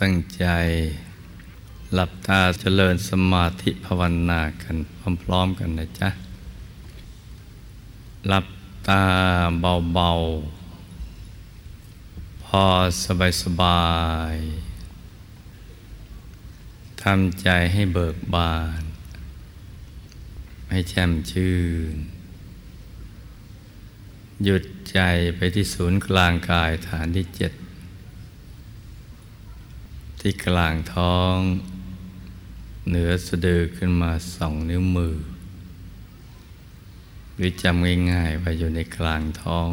ตั้งใจ หลับตาเจริญสมาธิภาวนากันพร้อมๆกันนะจ๊ะ หลับตาเบาๆ พอสบายๆทำใจให้เบิกบาน ให้แช่มชื่น หยุดใจไปที่ศูนย์กลางกายฐานที่เจ็ด ที่กลางท้อง เหนือสะดือขึ้นมาสองนิ้วมือ หรือจำง่ายๆว่าอยู่ในกลางท้อง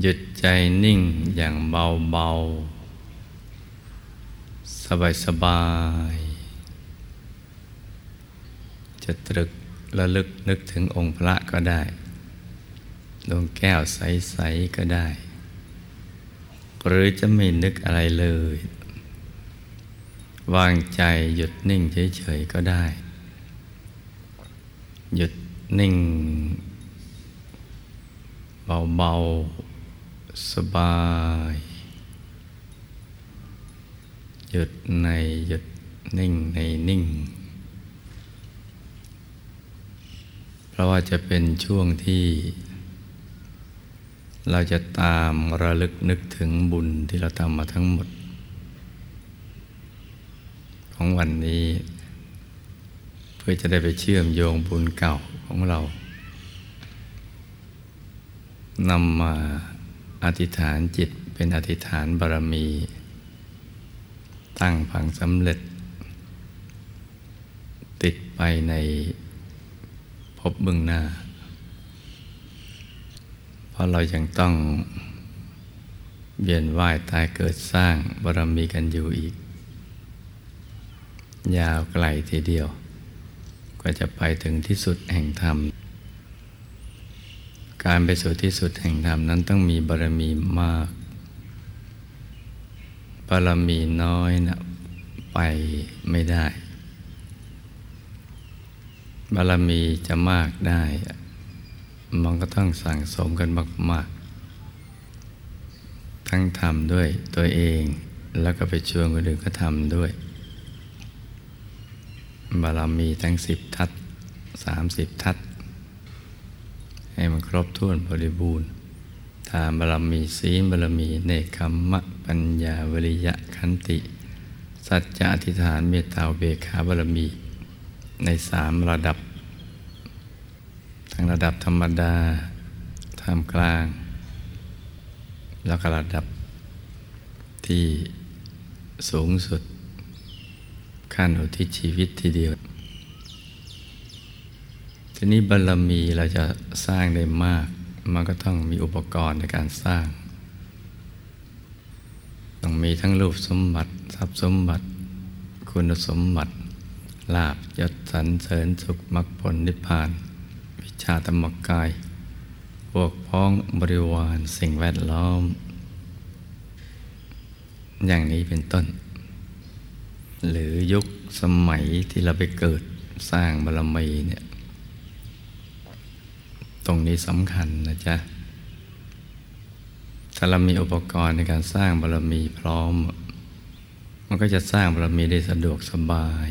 หยุดใจนิ่งอย่างเบาๆ สบายๆ จะตรึกระลึกนึกถึงองค์พระก็ได้ ดวงแก้วใส ๆ ก็ได้ หรือจะไม่นึกอะไรเลย วางใจหยุดนิ่งเฉยๆก็ได้ หยุดนิ่ง เบาๆ สบาย หยุดในหยุดนิ่งในนิ่ง เพราะว่าจะเป็นช่วงที่ เราจะตามระลึกนึกถึงบุญที่เราทำมาทั้งหมด ของวันนี้ เพื่อจะได้ไปเชื่อมโยงบุญเก่าของเรานำมาอธิษฐานจิตเป็นอธิษฐานบารมี ตั้งผังสำเร็จ ติดไปในพบบึงหน้า เพราะเรายังต้องเวียนว่ายตายเกิดสร้างบารมีกันอยู่อีก ยาวไกลทีเดียว ก็จะไปถึงที่สุดแห่งธรรม การไปสู่ที่สุดแห่งธรรมนั้นต้องมีบารมีมาก บารมีน้อยนะไปไม่ได้ บารมีจะมากได้ มันก็ต้องสั่งสมกันมาก ๆ ทั้งทำด้วยตัวเองแล้วก็ไปชวนคนอื่นก็ทำด้วย บารมีทั้งสิบทัศสามสิบทัศให้มันครบถ้วนบริบูรณ์ทานบารมีศีลบารมี เนคขมะปัญญาวริยะขันติ สัจจะอธิษฐานเมตตาเบคาบารมี ในสามระดับ ทั้งระดับธรรมดาท่ามกลาง แล้วก็ระดับที่สูงสุดขั้นอุทิศชีวิตทีเดียว ทีนี้บารมีเราจะสร้างได้มาก มันก็ต้องมีอุปกรณ์ในการสร้าง ต้องมีทั้งรูปสมบัติ ทรัพย์สมบัติ คุณสมบัติลาบยศสรรเสริญสุขมรรคผลนิพพาน ชาตมกาย พวกพ้องบริวารสิ่งแวดล้อม อย่างนี้เป็นต้น หรือยุคสมัยที่เราไปเกิดสร้างบารมีเนี่ย ตรงนี้สำคัญนะจ๊ะ ถ้าเรามีอุปกรณ์ในการสร้างบารมีพร้อม มันก็จะสร้างบารมีได้สะดวกสบาย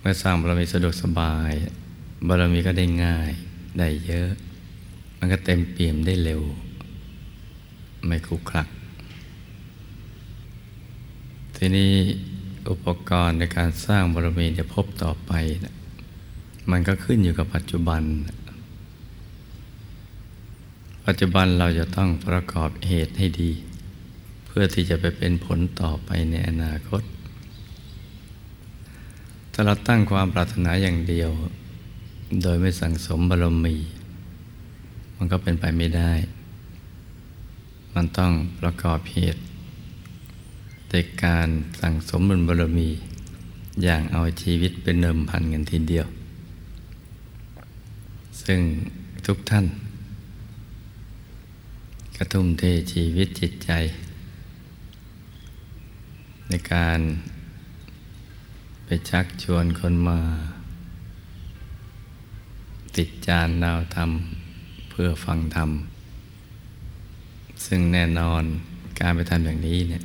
เมื่อสร้างบารมีสะดวกสบาย บารมีก็ได้ง่าย ได้เยอะ มันก็เต็มเปี่ยมได้เร็ว ไม่คุกคลัก ทีนี้อุปกรณ์ในการสร้างบารมีจะพบต่อไปนะมันก็ขึ้นอยู่กับปัจจุบัน ปัจจุบันเราจะต้องประกอบเหตุให้ดี เพื่อที่จะไปเป็นผลต่อไปในอนาคต ถ้าเราตั้งความปรารถนาอย่างเดียว โดยไม่สั่งสมบารมี มันก็เป็นไปไม่ได้ มันต้องประกอบเหตุในการสั่งสมบุญบารมี อย่างเอาชีวิตเป็นเดิมพันกันทีเดียว ซึ่งทุกท่าน กระทุ่มเทชีวิตจิตใจ ในการไปชักชวนคนมา ติดจานดาวธรรม เพื่อฟังธรรม ซึ่งแน่นอนการไปทำอย่างนี้เนี่ย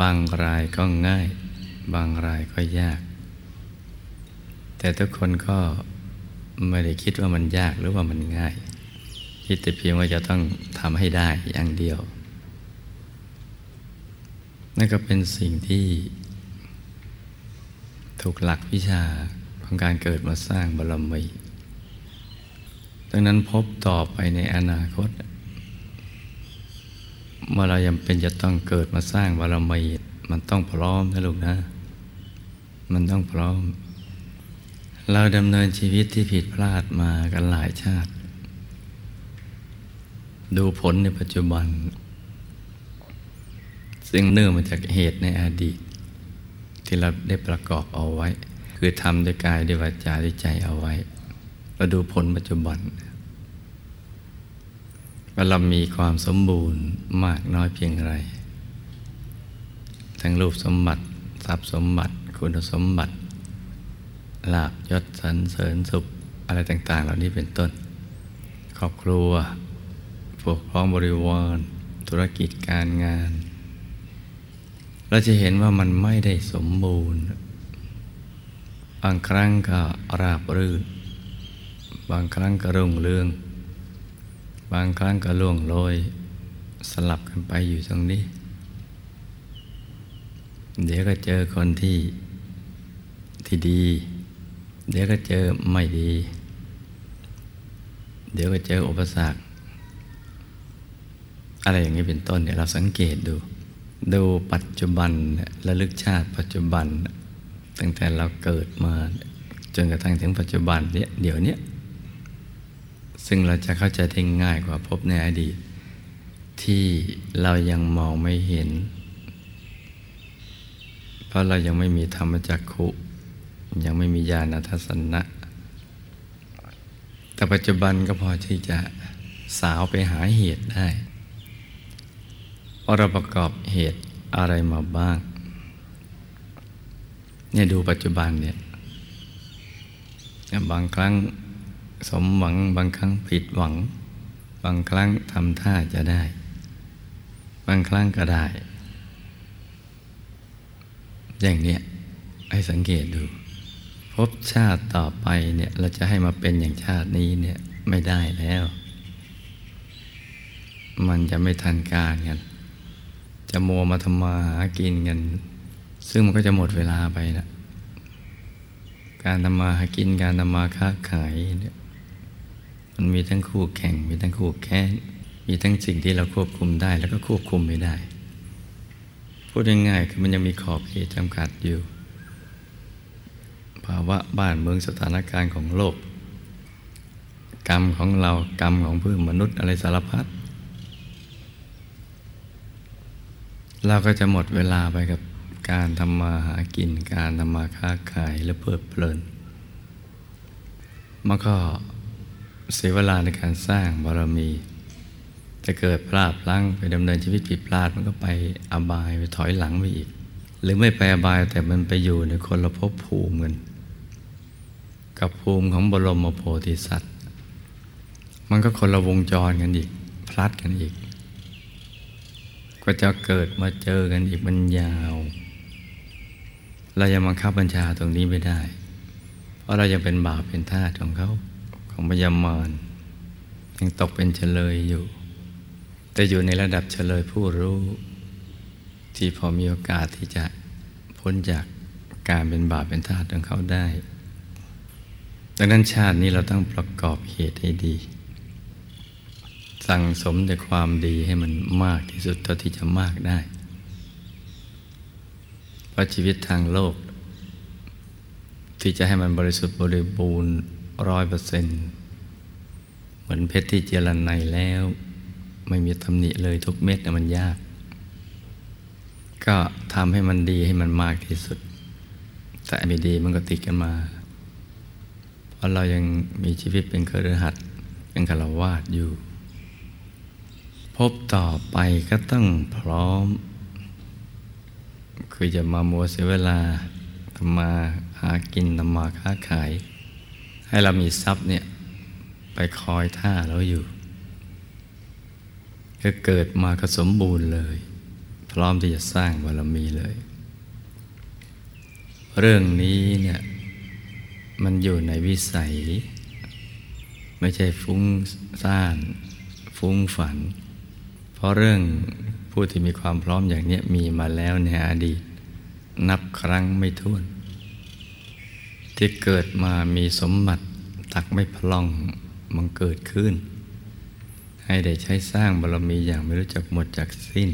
บางรายก็ง่าย บางรายก็ยาก แต่ทุกคนก็ไม่ได้คิดว่ามันยากหรือว่ามันง่าย คิดแต่เพียงว่าจะต้องทำให้ได้อย่างเดียว นั่นก็เป็นสิ่งที่ ถูกหลักวิชาของการเกิดมาสร้างบารมี ดังนั้นพบต่อไปในอนาคตเมื่อเรายังเป็นจะต้องเกิดมาสร้างบารมีมันต้องพร้อมนะลูกนะ มันต้องพร้อม เราดำเนินชีวิตที่ผิดพลาดมากันหลายชาติ ดูผลในปัจจุบัน ซึ่งเนื่องมาจากเหตุในอดีต ที่เราได้ประกอบเอาไว้ คือทำด้วยกายด้วยวาจาด้วยใจเอาไว้ เราดูผลปัจจุบันว่าเรามีความสมบูรณ์มากน้อยเพียงไร ทั้งรูปสมบัติ ทรัพย์สมบัติ คุณสมบัติ ลาบยศสรรเสริญสุข อะไรต่าง ๆ เหล่านี้เป็นต้น ครอบครัวพวกพ้องบริวารธุรกิจการงาน เราจะเห็นว่ามันไม่ได้สมบูรณ์ บางครั้งก็ราบรื่น บางครั้งก็รุ่งเรือง บางครั้งก็ล่วงโรย สลับกันไปอยู่ตรงนี้ เดี๋ยวก็เจอคนที่ที่ดี เดี๋ยวก็เจอไม่ดี เดี๋ยวก็เจออุปสรรคอะไรอย่างนี้เป็นต้นเนี่ยเราสังเกตดู ดูปัจจุบันระลึกชาติปัจจุบัน ตั้งแต่เราเกิดมาจนกระทั่งถึงปัจจุบันเนี่ยเดี๋ยวนี้ ซึ่งเราจะเข้าใจได้ง่ายกว่าพบในอดีต ที่เรายังมองไม่เห็น เพราะเรายังไม่มีธรรมจักขุ ยังไม่มีญาณทัศนะ แต่ปัจจุบันก็พอที่จะสาวไปหาเหตุได้ว่าเราประกอบเหตุอะไรมาบ้าง เนี่ยดูปัจจุบันเนี่ยบางครั้ง สมหวังบางครั้งผิดหวัง บางครั้งทำท่าจะได้ บางครั้งก็ได้ อย่างเนี้ยให้สังเกตดู พบชาติต่อไปเนี่ยเราจะให้มาเป็นอย่างชาตินี้เนี่ยไม่ได้แล้ว มันจะไม่ทันการกันจะมัวมาทำมาหากินกัน ซึ่งมันก็จะหมดเวลาไปนะการทำมาหากินการทำมาค้าขายเนี่ย มันมีทั้งคู่แข่ง มีทั้งคู่แค้น มีทั้งสิ่งที่เราควบคุมได้ แล้วก็ควบคุมไม่ได้ พูดง่ายๆคือมันยังมีขอบเขตจำกัดอยู่ ภาวะบ้านเมืองสถานการณ์ของโลก กรรมของเรากรรมของเพื่อนมนุษย์อะไรสารพัดเราก็จะหมดเวลาไปกับการทำมาหากินการทำมาค้าขายและเพลิดเพลินมันก็ เสียเวลาในการสร้างบารมีจะเกิดพลาดพลั้งไปดำเนินชีวิตผิดพลาดมันก็ไปอบายไปถอยหลังไปอีก หรือไม่ไปอบายแต่มันไปอยู่ในคนละภพภูมิกันกับภูมิของบรมโพธิสัตว์ มันก็คนละวงจรกันอีก พลัดกันอีก ก็จะเกิดมาเจอกันอีกมันยาว เรายังบังคับบัญชาตรงนี้ไม่ได้ เพราะเรายังเป็นบาปเป็นทาสของเขา ของพยามารยังตกเป็นเฉลยอยู่ แต่อยู่ในระดับเฉลยผู้รู้ ที่พอมีโอกาสที่จะพ้นจากการเป็นบาปเป็นทาสของเขาได้ ดังนั้นชาตินี้เราต้องประกอบเหตุให้ดี สั่งสมแต่ความดีให้มันมากที่สุดเท่าที่จะมากได้ เพราะชีวิตทางโลก ที่จะให้มันบริสุทธิ์บริบูรณ์ ร้อยเปอร์เซ็นต์เหมือนเพชรที่เจริญในแล้ว ไม่มีตำหนิเลยทุกเม็ดนะมันยาก ก็ทำให้มันดีให้มันมากที่สุด แต่ไม่ดีมันก็ติดกันมา เพราะเรายังมีชีวิตเป็นเครือขัดเป็นคารวาสอยู่ พบต่อไปก็ต้องพร้อม คือจะมามัวเสียเวลาทำมาหากินทำมาค้าขาย ให้เรามีทรัพย์เนี่ยไปคอยท่าเราอยู่ก็เกิดมาก็สมบูรณ์เลย พร้อมที่จะสร้างบารมีเลย เรื่องนี้เนี่ยมันอยู่ในวิสัย ไม่ใช่ฟุ้งซ่าน ฟุ้งฝัน เพราะเรื่องผู้ที่มีความพร้อมอย่างนี้มีมาแล้วในอดีต นับครั้งไม่ถ้วน ที่เกิดมามีสมบัติตักไม่พล่องมันเกิดขึ้น ให้ได้ใช้สร้างบารมีอย่างไม่รู้จักหมดจากสิ้น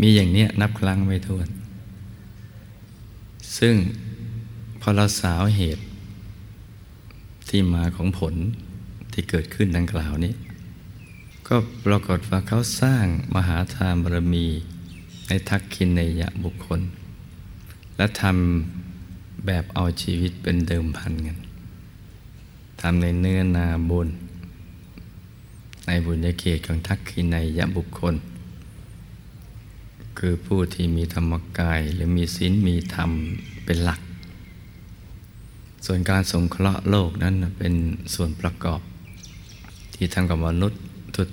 มีอย่างนี้นับครั้งไม่ถ้วน ซึ่งพอเราสาวเหตุ ที่มาของผลที่เกิดขึ้นดังกล่าวนี้ ก็ปรากฏว่าเขาสร้างมหาทานบารมีในทักขินในยะบุคคล และทำ แบบเอาชีวิตเป็นเดิมพันกันทำในเนื้อนาบุญ ในบุญญาเขตของทักขินในยะบุคคล คือผู้ที่มีธรรมกายหรือมีศีลมีธรรมเป็นหลัก ส่วนการสงเคราะห์โลกนั้นเป็นส่วนประกอบ ที่ทำกับมนุษย์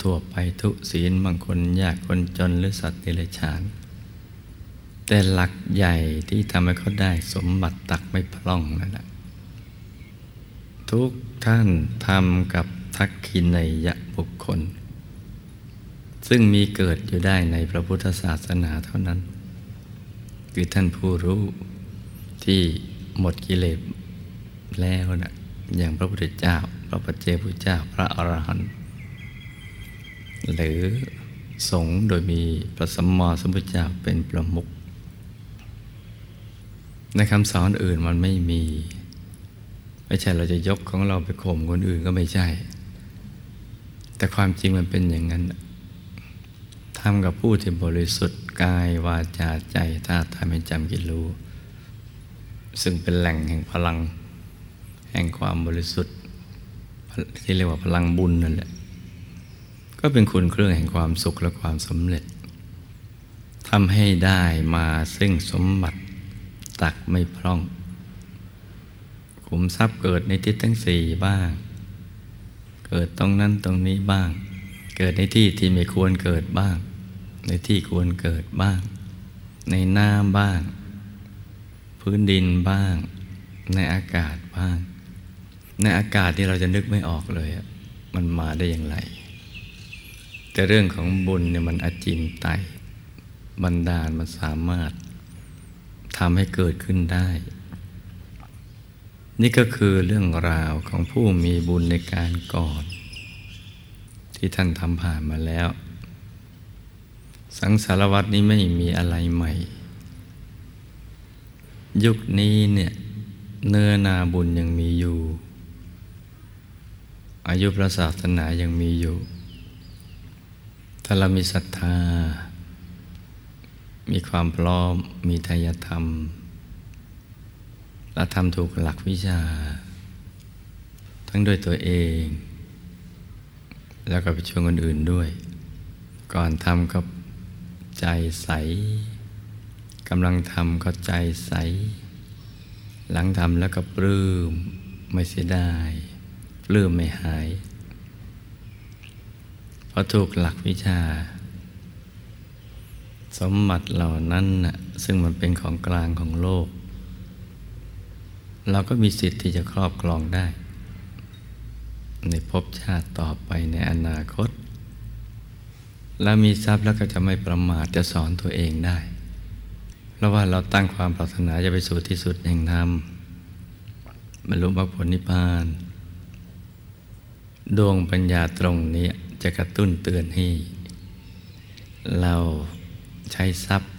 ทั่วๆไปทุศีลบางคนยากคนจนหรือสัตว์เดรัจฉาน แต่หลักใหญ่ที่ทำให้เขาได้สมบัติตักไม่พร่องนั่นแหละทุกท่านทำกับทักขินในยะบุคคล ซึ่งมีเกิดอยู่ได้ในพระพุทธศาสนาเท่านั้น คือท่านผู้รู้ที่หมดกิเลสแล้วนะอย่างพระพุทธเจ้า พระปัจเจพุทธเจ้าพระอรหันต์หรือสงฆ์โดยมีพระสัมมาสัมพุทธเจ้าเป็นประมุข ในคำสอนอื่นมันไม่มี ไม่ใช่เราจะยกของเราไปข่มคนอื่นก็ไม่ใช่ แต่ความจริงมันเป็นอย่างนั้นทำกับผู้ที่บริสุทธิ์กายวาจาใจถ้าทำให้จำกิรู้ซึ่งเป็นแหล่งแห่งพลัง แห่งความบริสุทธิ์ที่เรียกว่าพลังบุญนั่นแหละ ก็เป็นคุณเครื่องแห่งความสุขและความสำเร็จทำให้ได้มาซึ่งสมบัติ ตักไม่พร่อง ขุมทรัพย์เกิดในทิศทั้งสี่บ้าง เกิดตรงนั้นตรงนี้บ้าง เกิดในที่ที่ไม่ควรเกิดบ้าง ในที่ควรเกิดบ้าง ในน้ำบ้าง พื้นดินบ้าง ในอากาศบ้าง ในอากาศที่เราจะนึกไม่ออกเลย มันมาได้อย่างไร แต่เรื่องของบุญเนี่ยมันอจินไตบันดาลมันสามารถ ทำให้เกิดขึ้นได้ นี่ก็คือเรื่องราวของผู้มีบุญในการก่อน ที่ท่านทำผ่านมาแล้ว สังสารวัตนี้ไม่มีอะไรใหม่ ยุคนี้เนี่ยเนื้อนาบุญยังมีอยู่ อายุพระศาสนายังมีอยู่ ถ้าเรามีศรัทธา มีความพร้อมมีทายธรรม และทำถูกหลักวิชา ทั้งด้วยตัวเอง แล้วก็ไปชวนคนอื่นด้วย ก่อนทำก็ใจใสกำลังทำก็ใจใส หลังทำแล้วก็ปลื้มไม่เสียดายปลื้มไม่หาย เพราะถูกหลักวิชา สมบัติเหล่านั้นนะซึ่งมันเป็นของกลางของโลก เราก็มีสิทธิ์ที่จะครอบครองได้ ในภพชาติต่อไปในอนาคต แล้วมีทรัพย์แล้วก็จะไม่ประมาทจะสอนตัวเองได้ เพราะว่าเราตั้งความปรารถนาจะไปสู่ที่สุดแห่งธรรมบรรลุมรรคผลนิพพาน ดวงปัญญาตรงนี้จะกระตุ้นเตือนให้ เรา ใช้ทรัพย์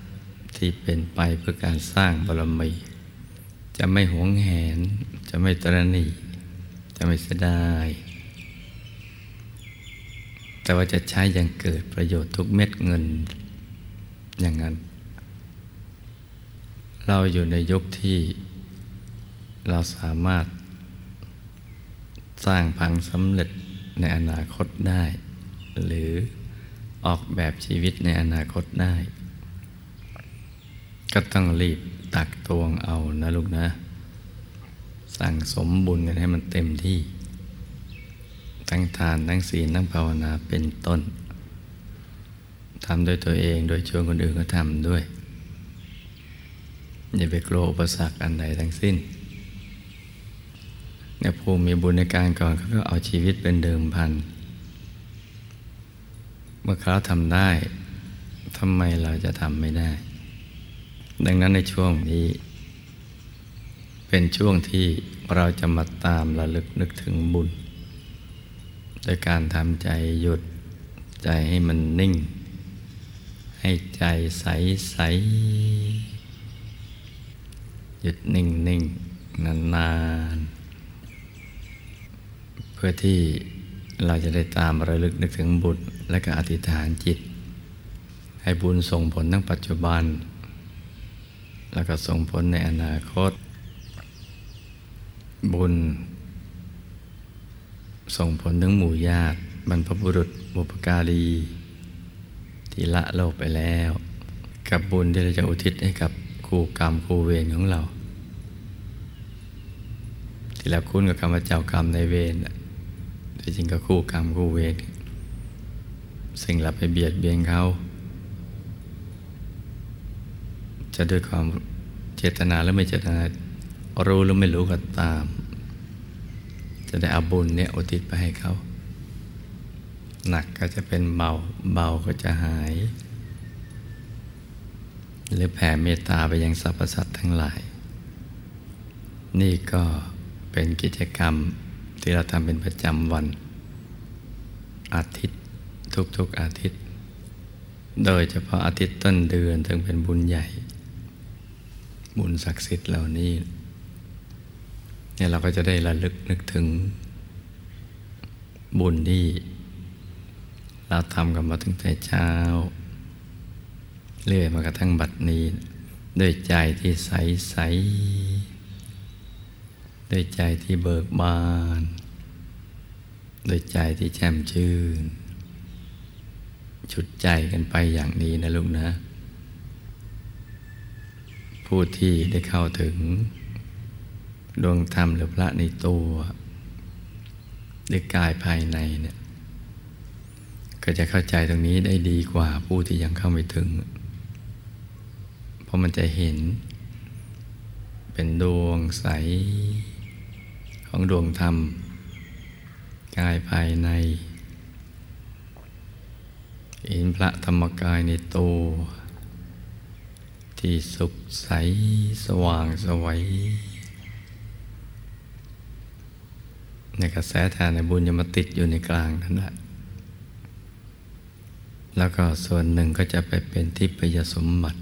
ที่เป็นไปเพื่อการสร้างบารมี จะไม่หวงแหน จะไม่ตรณีจะไม่เสียดาย แต่ว่าจะใช้อย่างเกิดประโยชน์ทุกเม็ดเงินอย่างนั้น เราอยู่ในยุคที่เราสามารถสร้างพังสำเร็จในอนาคตได้ หรือออกแบบชีวิตในอนาคตได้ ก็ต้องรีบตักตวงเอานะลูกนะ สั่งสมบุญกันให้มันเต็มที่ ทั้งทานทั้งศีลทั้งภาวนาเป็นต้นทำด้วยตัวเองโดยชวนคนอื่นก็ทำด้วย อย่าไปกลัวอุปสรรคอันใดทั้งสิ้นเนี่ยภูมิมีบุญในการก่อนเขาก็เอาชีวิตเป็นเดิมพัน เมื่อเขาทำได้ทำไมเราจะทำไม่ได้ ดังนั้นในช่วงนี้ เป็นช่วงที่เราจะมาตามระลึกนึกถึงบุญ โดยการทำใจหยุดใจให้มันนิ่ง ให้ใจใสใสหยุดนิ่งนิ่งนานนานเพื่อที่เราจะได้ตามระลึกนึกถึงบุญและก็อธิษฐานจิต ให้บุญส่งผลทั้งปัจจุบัน แล้วก็ส่งผลในอนาคต บุญ ส่งผลถึงหมู่ญาติบรรพบุรุษบุปการี ที่ละโลกไปแล้ว กับบุญที่เราจะอุทิศให้กับคู่กรรมคู่เวรของเรา ที่เราคุ้นกับคำว่าเจ้ากรรมในเวรแต่จริงก็คู่กรรมคู่เวรสิ่งเราไปเบียดเบียนเขา จะด้วยความเจตนาหรือไม่เจตนารู้หรือไม่รู้ก็ตาม จะได้อาบุญเนี่ยอุทิศไปให้เขา หนักก็จะเป็นเบาเบาก็จะหาย หรือแผ่เมตตาไปยังสรรพสัตว์ทั้งหลาย นี่ก็เป็นกิจกรรมที่เราทำเป็นประจำวัน อาทิตย์ทุกๆอาทิตย์ โดยเฉพาะอาทิตย์ต้นเดือนถึงเป็นบุญใหญ่ บุญศักดิ์สิทธิ์เหล่านี้เนี่ยเราก็จะได้ระลึกนึกถึง บุญที่เราทำกันมาตั้งแต่เช้า เรื่อยมากระทั่งบัดนี้ ด้วยใจที่ใสใสด้วยใจที่เบิกบานด้วยใจที่แจ่มชื่น ชุดใจกันไปอย่างนี้นะลูกนะ ผู้ที่ได้เข้าถึง ดวงธรรมหรือพระในตัวด้วยกายภายในเนี่ยก็จะเข้าใจตรงนี้ได้ดีกว่าผู้ที่ยังเข้าไม่ถึง เพราะมันจะเห็น เป็นดวงใส ของดวงธรรม กายภายในเห็นพระธรรมกายในตัว ที่สุขใสสว่างสวัยในกระแสทานในบุญจะมาติดอยู่ในกลางนั่นแหละ แล้วก็ส่วนหนึ่งก็จะไปเป็นทิพยสมบัติ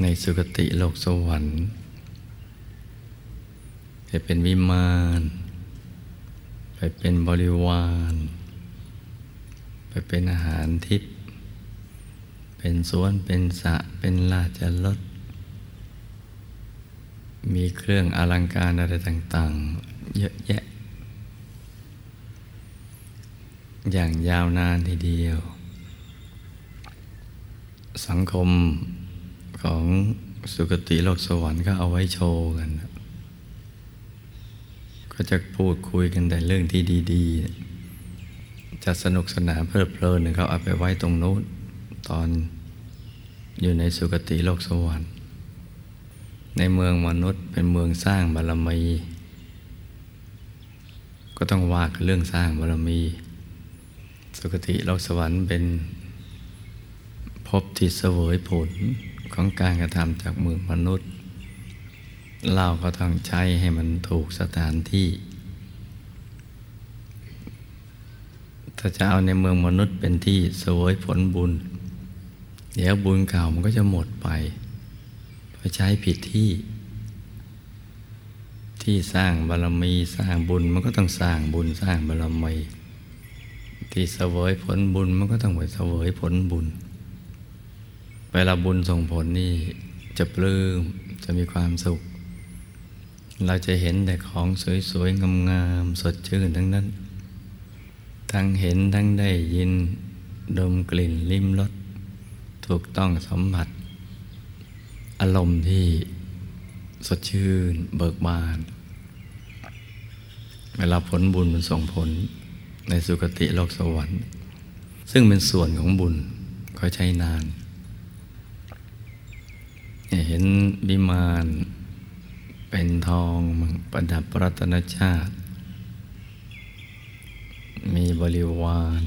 ในสุคติโลกสวรรค์ไปเป็นวิมาน ไปเป็นบริวาร ไปเป็นอาหารทิพย์ เป็นสวนเป็นสะเป็นลาจรถมีเครื่องอลังการอะไรต่าง ๆ เยอะแยะ อย่างยาวนานทีเดียว สังคมของสุคติโลกสวรรค์ก็เอาไว้โชว์กัน ก็จะพูดคุยกันแต่เรื่องที่ดี ๆ จะสนุกสนานเพลิดเพลินเขาเอาไปไว้ตรงโน้น ตอนอยู่ในสุคติโลกสวรรค์ ในเมืองมนุษย์เป็นเมืองสร้างบารมี ก็ต้องว่ากันเรื่องสร้างบารมี สุคติโลกสวรรค์เป็นพบที่เสวยผลของการกระทำจากเมืองมนุษย์ เราก็ต้องใช้ให้มันถูกสถานที่ ถ้าจะเอาในเมืองมนุษย์เป็นที่เสวยผลบุญ ดี๋ยวบุญเก่ามันก็จะหมดไปพอใช้ผิดที่ ที่สร้างบารมีสร้างบุญมันก็ต้องสร้างบุญสร้างบารมีที่เสวยผลบุญมันก็ต้องไปเสวยผลบุญ เวลาบุญส่งผลนี่จะปลื้มจะมีความสุข เราจะเห็นแต่ของสวยๆงามๆสดชื่นทั้งนั้น ทั้งเห็นทั้งได้ยินดมกลิ่นลิ้มรส ถูกต้องสัมผัส อารมณ์ที่สดชื่นเบิกบาน เวลาผลบุญมันส่งผลในสุคติโลกสวรรค์ ซึ่งเป็นส่วนของบุญก็ใช้นาน เห็นบิมานเป็นทองประดับปรัตนชาติ มีบริวาร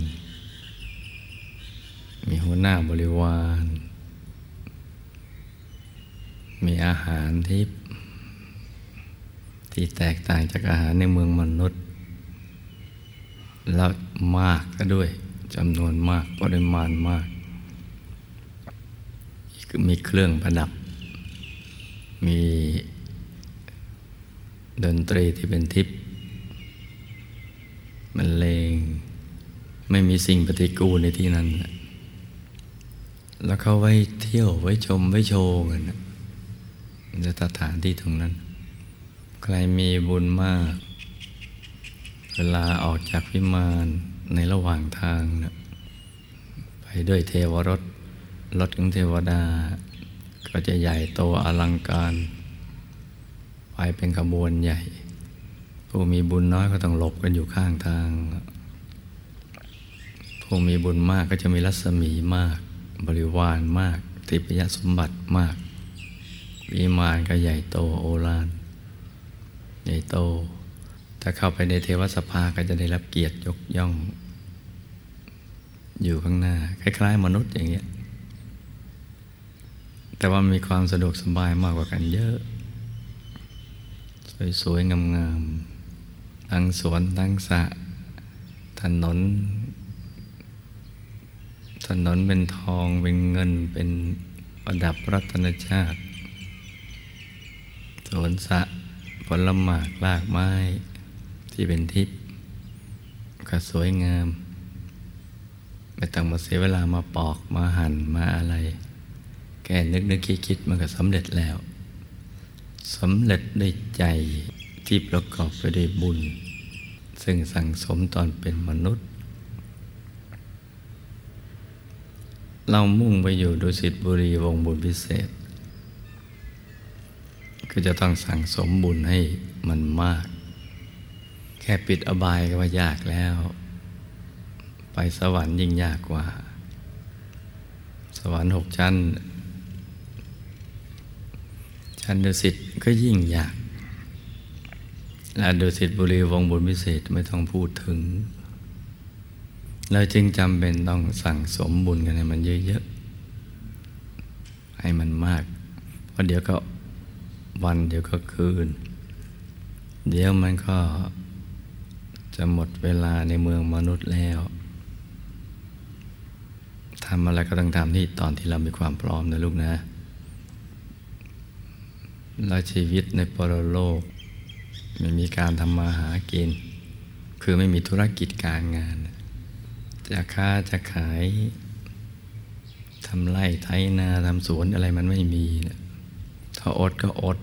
มีหัวหน้าบริวาร มีอาหารที่ที่แตกต่างจากอาหารในเมืองมนุษย์ แล้วมากก็ด้วยจำนวนมากปริมาณมากมีเครื่องประดับ มีดนตรีที่เป็นทิพย์มันเลง ไม่มีสิ่งปฏิกูลในที่นั้น แล้วเขาไว้เที่ยวไว้ชมไว้โชว์กันในสถานที่ตรงนั้น ใครมีบุญมาก เวลาออกจากวิมานในระหว่างทางนะไปด้วยเทวรถ รถของเทวดา ก็จะใหญ่โตอลังการ ไปเป็นขบวนใหญ่ ผู้มีบุญน้อยก็ต้องหลบกันอยู่ข้างทาง ผู้มีบุญมากก็จะมีรัศมีมาก บริวารมาก ทิพยสมบัติมาก วิมานก็ใหญ่โตโอฬารใหญ่โต ถ้าเข้าไปในเทวสภาก็จะได้รับเกียรติยกย่อง อยู่ข้างหน้า คล้ายๆ มนุษย์อย่างเงี้ย แต่ว่ามีความสะดวกสบายมากกว่ากันเยอะ สวยๆงามๆทั้งสวนทั้งสระถนน ถนนเป็นทองเป็นเงินเป็นประดับรัตนชาติ สวนสะผลหมากลากไม้ที่เป็นทิพย์ก็สวยงาม ไม่ต้องมาเสียเวลามาปอกมาหั่นมาอะไร แค่นึกนึกคิดคิดมันก็สำเร็จแล้วสำเร็จด้วยใจที่ประกอบไปด้วยบุญ ซึ่งสั่งสมตอนเป็นมนุษย์ เรามุ่งไปอยู่ดุสิตบุรีวงบุญพิเศษก็จะต้องสั่งสมบุญให้มันมาก แค่ปิดอบายก็ว่ายากแล้ว ไปสวรรค์ยิ่งยากกว่า สวรรค์หกชั้น ชั้นดุสิตก็ยิ่งยากและดุสิตบุรีวงบุญพิเศษไม่ต้องพูดถึง เราจึงจำเป็นต้องสั่งสมบุญกันให้มันเยอะๆ ให้มันมาก เพราะเดี๋ยวก็วันเดี๋ยวก็คืน เดี๋ยวมันก็จะหมดเวลาในเมืองมนุษย์แล้วทำอะไรก็ต้องทำที่ตอนที่เรามีความพร้อมนะลูกนะและชีวิตในปรโลกไม่มีการทำมาหากิน คือไม่มีธุรกิจการงาน จะค้าจะขายทำไร่ไถนาทำสวนอะไรมันไม่มีนะถ้าอดก็อด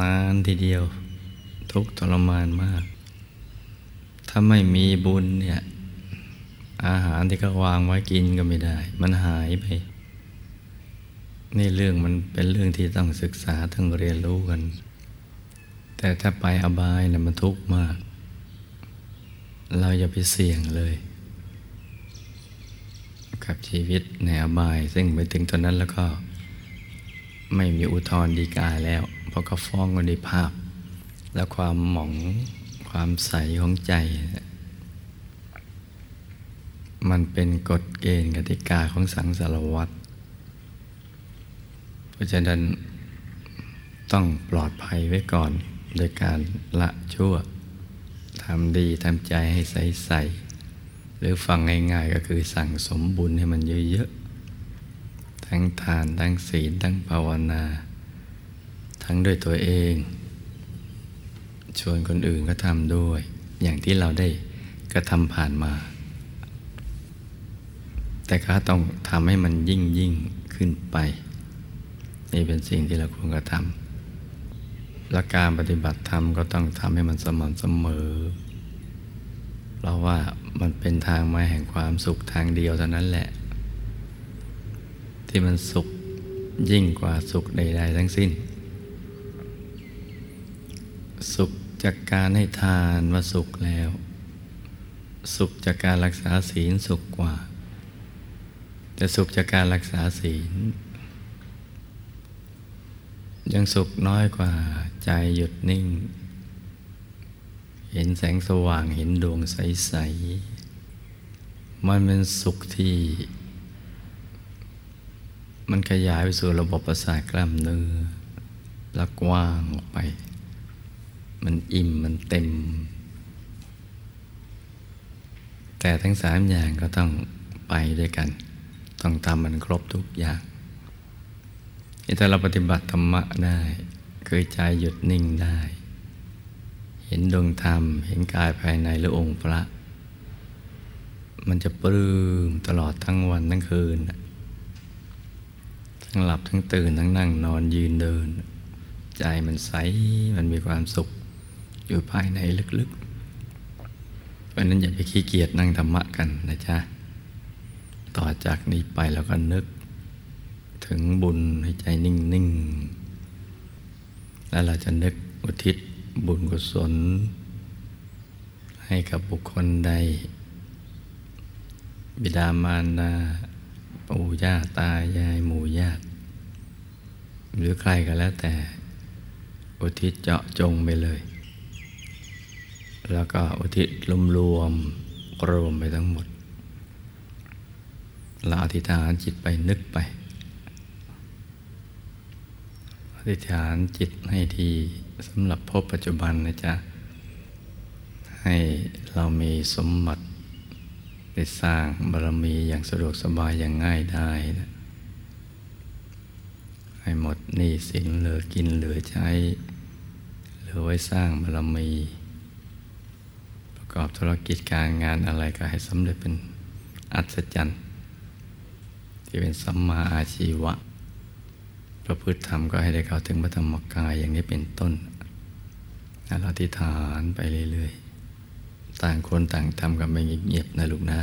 นานทีเดียว ทุกทรมานมาก ถ้าไม่มีบุญเนี่ย อาหารที่เขาวางไว้กินก็ไม่ได้ มันหายไปนี่เรื่องมันเป็นเรื่องที่ต้องศึกษาต้องเรียนรู้กัน แต่ถ้าไปอบายนะมันทุกข์มาก เราอย่าไปเสี่ยงเลย กับชีวิตในอบาย ซึ่งไปถึงตอนนั้นแล้วก็ ไม่มีอุทธรดีกาแล้ว เพราะเขาฟ้องกันในภาพ และความหมองความใสของใจ มันเป็นกฎเกณฑ์กติกาของสังสารวัตรเพราะฉะนั้นต้องปลอดภัยไว้ก่อน โดยการละชั่วทำดีทำใจให้ใสๆ หรือฟังง่ายๆก็คือสั่งสมบุญให้มันเยอะๆ ทั้งทาน ทั้งศีล ทั้งภาวนา ทั้งด้วยตัวเอง ชวนคนอื่นก็ทำด้วย อย่างที่เราได้กระทำผ่านมา แต่ก็ต้องทำให้มันยิ่งยิ่งขึ้นไป นี่เป็นสิ่งที่เราควรกระทำและการปฏิบัติธรรมก็ต้องทำให้มันสม่ำเสมอ เพราะว่ามันเป็นทางมาแห่งความสุขทางเดียวเท่านั้นแหละ ที่มันสุขยิ่งกว่าสุขใด ๆ ทั้งสิ้น สุขจากการให้ทานว่าสุขแล้ว สุขจากการรักษาศีลสุขกว่า แต่สุขจากการรักษาศีล ยังสุขน้อยกว่าใจหยุดนิ่ง เห็นแสงสว่างเห็นดวงใส ๆ มันเป็นสุขที่ มันขยายไปสู่ระบบประสาทกล้ามเนื้อแล้วกว้างออกไป มันอิ่มมันเต็ม แต่ทั้งสามอย่างก็ต้องไปด้วยกัน ต้องทำมันครบทุกอย่างถ้าเราปฏิบัติธรรมะได้ คือใจหยุดนิ่งได้ เห็นดวงธรรม เห็นกายภายในหรือองค์พระ มันจะปลื้มตลอดทั้งวันทั้งคืน ทั้งหลับทั้งตื่นทั้งนั่งนอนยืนเดิน ใจมันใส มันมีความสุข อยู่ภายในลึกๆ เพราะนั้นอย่าไปขี้เกียจนั่งธรรมะกันนะจ๊ะ ต่อจากนี้ไปเราก็นึก ถึงบุญให้ใจนิ่ง ๆ แล้วเราจะนึกอุทิศ บุญกุศล ให้กับบุคคลใด บิดามารดาปู่ย่าตายายหมู่ญาติหรือใครก็แล้วแต่ อุทิศเจาะจงไปเลย แล้วก็อุทิศรวมรวมรวมไปทั้งหมดเราอธิษฐานจิตไปนึกไป อธิษฐานจิตให้ที สำหรับพบปัจจุบันนะจ๊ะ ให้เรามีสมบัติได้สร้างบารมีอย่างสะดวกสบายอย่างง่ายได้นะให้หมดหนี้สินเหลือกินเหลือใช้ เหลือไว้สร้างบารมี ประกอบธุรกิจการงานอะไรก็ให้สำเร็จเป็นอัศจรรย์ ที่เป็นสัมมาอาชีวะ ประพฤติธรรมก็ให้ได้เข้าถึงพระธรรมกายอย่างนี้เป็นต้น เราที่ฐานไปเรื่อยๆ ต่างคนต่างทำกันไปเงียบๆนะลูกนะ